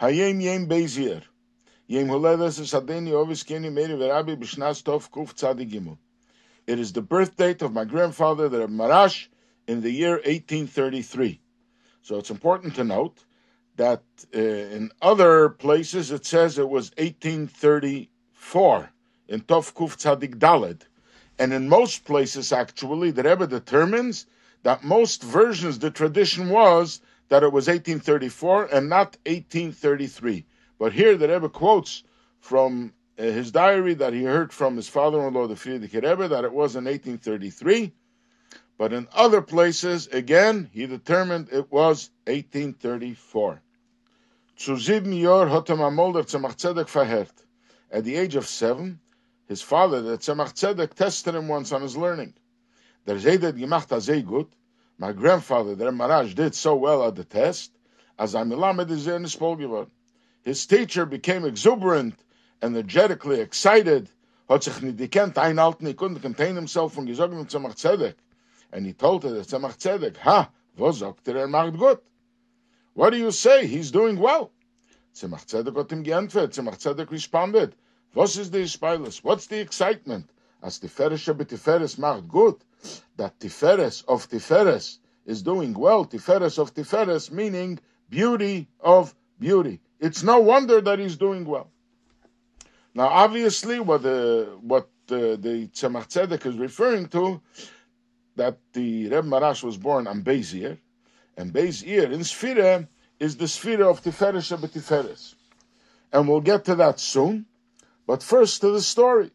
Hayom Yom. Yem Ovis Keni Meri Verabi Bishnas Tov Kuf. It is the birth date of my grandfather, the Marash, in the year 1833. So it's important to note that uh, in other places it says it was 1834 in Tov Kuf Tzadik Daled. And in most places, actually, the Rebbe determines that most versions, the tradition was that it was 1834 and not 1833. But here the Rebbe quotes from uh, his diary that he heard from his father-in-law, the Frierdiker Rebbe, that it was in 1833. But in other places, again, he determined it was 1834. At the age of seven, his father, the Tzemach Tzedek, tested him once on his learning. Der gemacht sehr gut. My grandfather, the Maraj, did so well at the test, as I'm Milamed is in His teacher became exuberant, energetically excited. Hat sich nicht gekannt einhalten, he couldn't contain himself von gesogen Tzemach Tzedek. And he told her, Tzemach Tzedek, ha, wo sagt er, er macht gut? What do you say? He's doing well. Tzemach Tzedek hat ihm geantwortet. Tzemach Tzedek responded, was is the Ispilus? What's the excitement? As Tiferes Tiferes macht gut, that Tiferes of Tiferes is doing well. Tiferes of Tiferes meaning beauty of beauty. It's no wonder that he's doing well. Now, obviously, what the what the, Tzemach Tzedek is referring to, that the Reb Marash was born on Beis and Beis in Sfira is the Sfira of Tiferes Tiferes. And we'll get to that soon. But first to the story.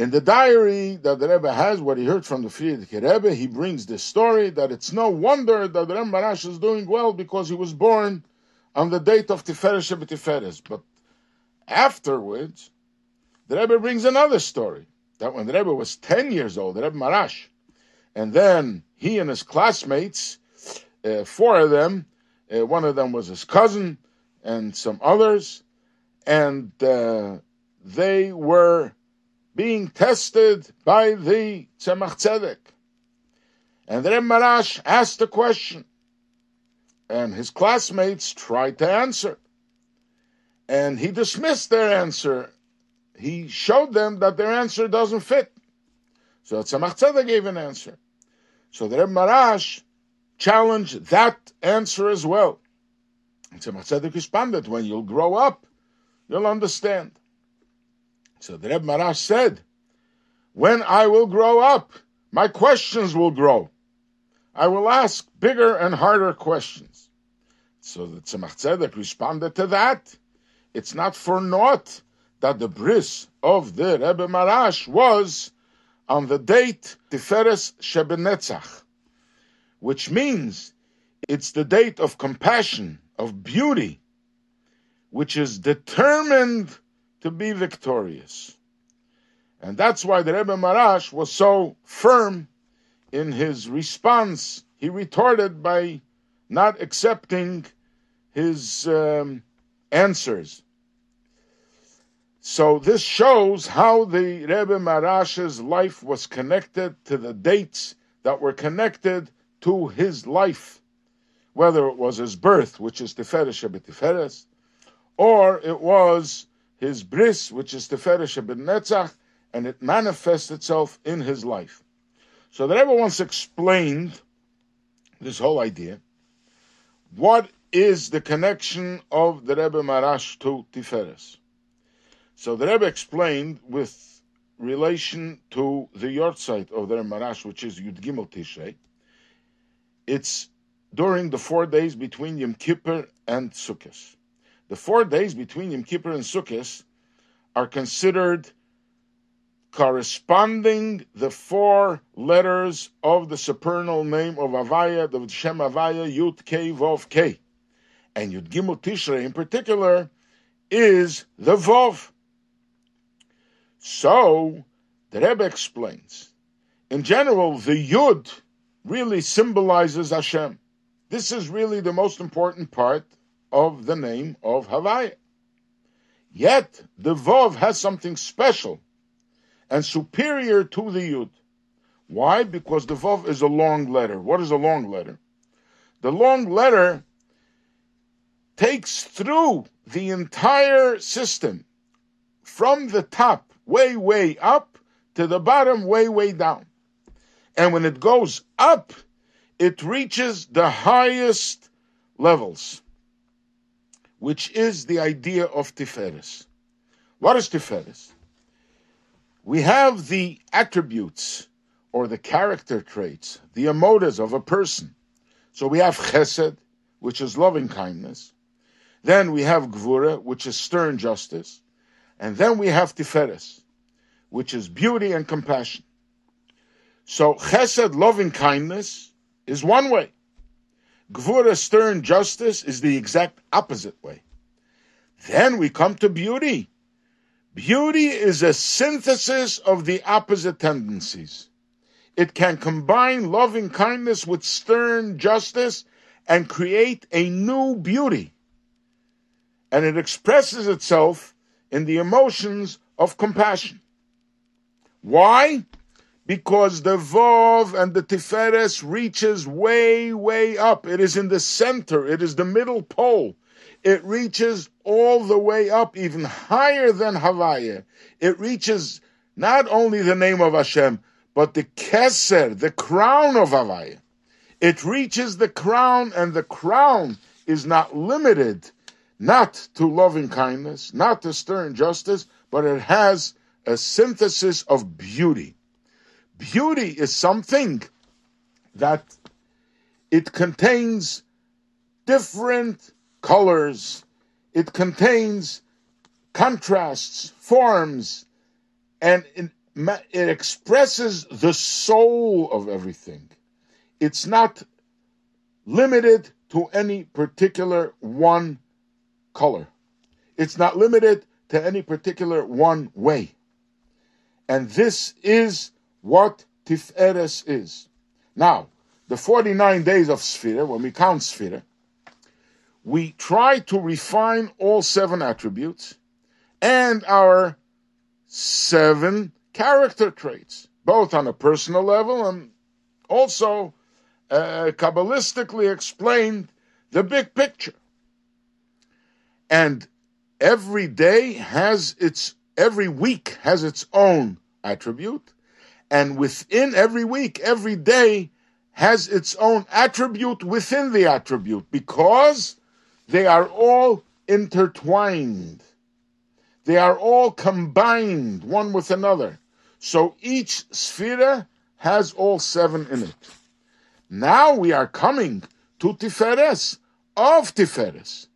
In the diary that the Rebbe has, what he heard from the Frierdiker Rebbe, he brings this story that it's no wonder that the Rebbe Marash is doing well because he was born on the date of Tiferes shebeTiferes. But afterwards, the Rebbe brings another story that when the Rebbe was 10 years old, the Rebbe Marash, and then he and his classmates, uh, four of them, uh, one of them was his cousin, and some others, and uh, they were being tested by the Tzemach Tzedek. And then Marash asked a question, and his classmates tried to answer and he dismissed their answer. He showed them that their answer doesn't fit. So Tzemach Tzedek gave an answer. So the Rebbe Marash challenged that answer as well. And Tzemach Tzedek responded, when you'll grow up, you'll understand. So the Rebbe Marash said, when I will grow up, my questions will grow. I will ask bigger and harder questions. So the Tzemach Tzedek responded to that it's not for naught that the bris of the Rebbe Marash was on the date Tiferes Shebenetzach, which means it's the date of compassion, of beauty, which is determined to be victorious. And that's why the Rebbe Marash was so firm in his response. He retorted by not accepting his um, answers. So this shows how the Rebbe Marash's life was connected to the dates that were connected to his life, whether it was his birth, which is Tiferes shebeTiferes, or it was his bris, which is Tiferes Netzach, and it manifests itself in his life. So the Rebbe once explained this whole idea. What is the connection of the Rebbe Marash to Tiferes? So the Rebbe explained with relation to the yahrzeit of the Rebbe Marash, which is Yud Gimel Tishrei. It's during the four days between Yom Kippur and Sukkot. The four days between Yom Kippur and Sukkot are considered corresponding the four letters of the supernal name of Havaya, the Shem Havaya, Yud K Vov K and Yud Gimel Tishrei in particular, is the Vov. So, the Rebbe explains, in general, the Yud really symbolizes Hashem. This is really the most important part of the name of Havaya. Yet, the Vov has something special and superior to the Yud. Why? Because the Vov is a long letter. What is a long letter? The long letter takes through the entire system from the top, way, way up, to the bottom, way, way down. And when it goes up, it reaches the highest levels, which is the idea of Tiferes. What is Tiferes? We have the attributes or the character traits, the emotives of a person. So we have chesed, which is loving kindness. Then we have gvura, which is stern justice. And then we have tiferes, which is beauty and compassion. So chesed, loving kindness, is one way. Gvura, stern justice, is the exact opposite way. Then we come to beauty. Beauty is a synthesis of the opposite tendencies. It can combine loving kindness with stern justice and create a new beauty. And it expresses itself in the emotions of compassion. Why? Because the Vov and the Tiferes reaches way, way up. It is in the center. It is the middle pole. It reaches all the way up, even higher than Havaya. It reaches not only the name of Hashem, but the Keser, the crown of Havaya. It reaches the crown, and the crown is not limited not to loving kindness, not to stern justice, but it has a synthesis of beauty. Beauty is something that it contains different colors, it contains contrasts, forms, and it, it expresses the soul of everything. It's not limited to any particular one color. It's not limited to any particular one way. And this is what Tiferes is. Now, the 49 days of Sphira, when we count Sphira, we try to refine all seven attributes and our seven character traits, both on a personal level and also uh, Kabbalistically explained the big picture. And every day has its, every week has its own attribute. And within every week, every day has its own attribute within the attribute because they are all intertwined. They are all combined one with another. So each sphere has all seven in it. Now we are coming to Tiferes, of Tiferes.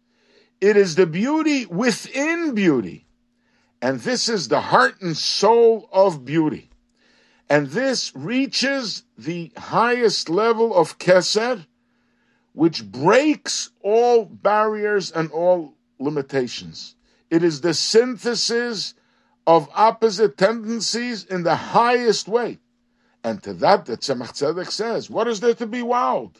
It is the beauty within beauty. And this is the heart and soul of beauty. And this reaches the highest level of Keser, which breaks all barriers and all limitations. It is the synthesis of opposite tendencies in the highest way. And to that, the Tzemach Tzedek says, what is there to be wowed?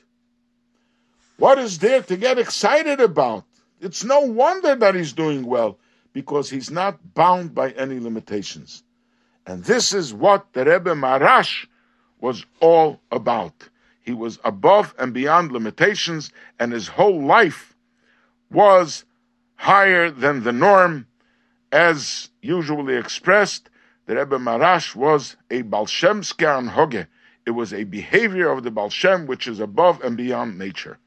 What is there to get excited about? It's no wonder that he's doing well, because he's not bound by any limitations. And this is what the Rebbe Maharash was all about. He was above and beyond limitations, and his whole life was higher than the norm, as usually expressed. The Rebbe Maharash was a Balshemsker Hoge. It was a behavior of the Baal Shem which is above and beyond nature.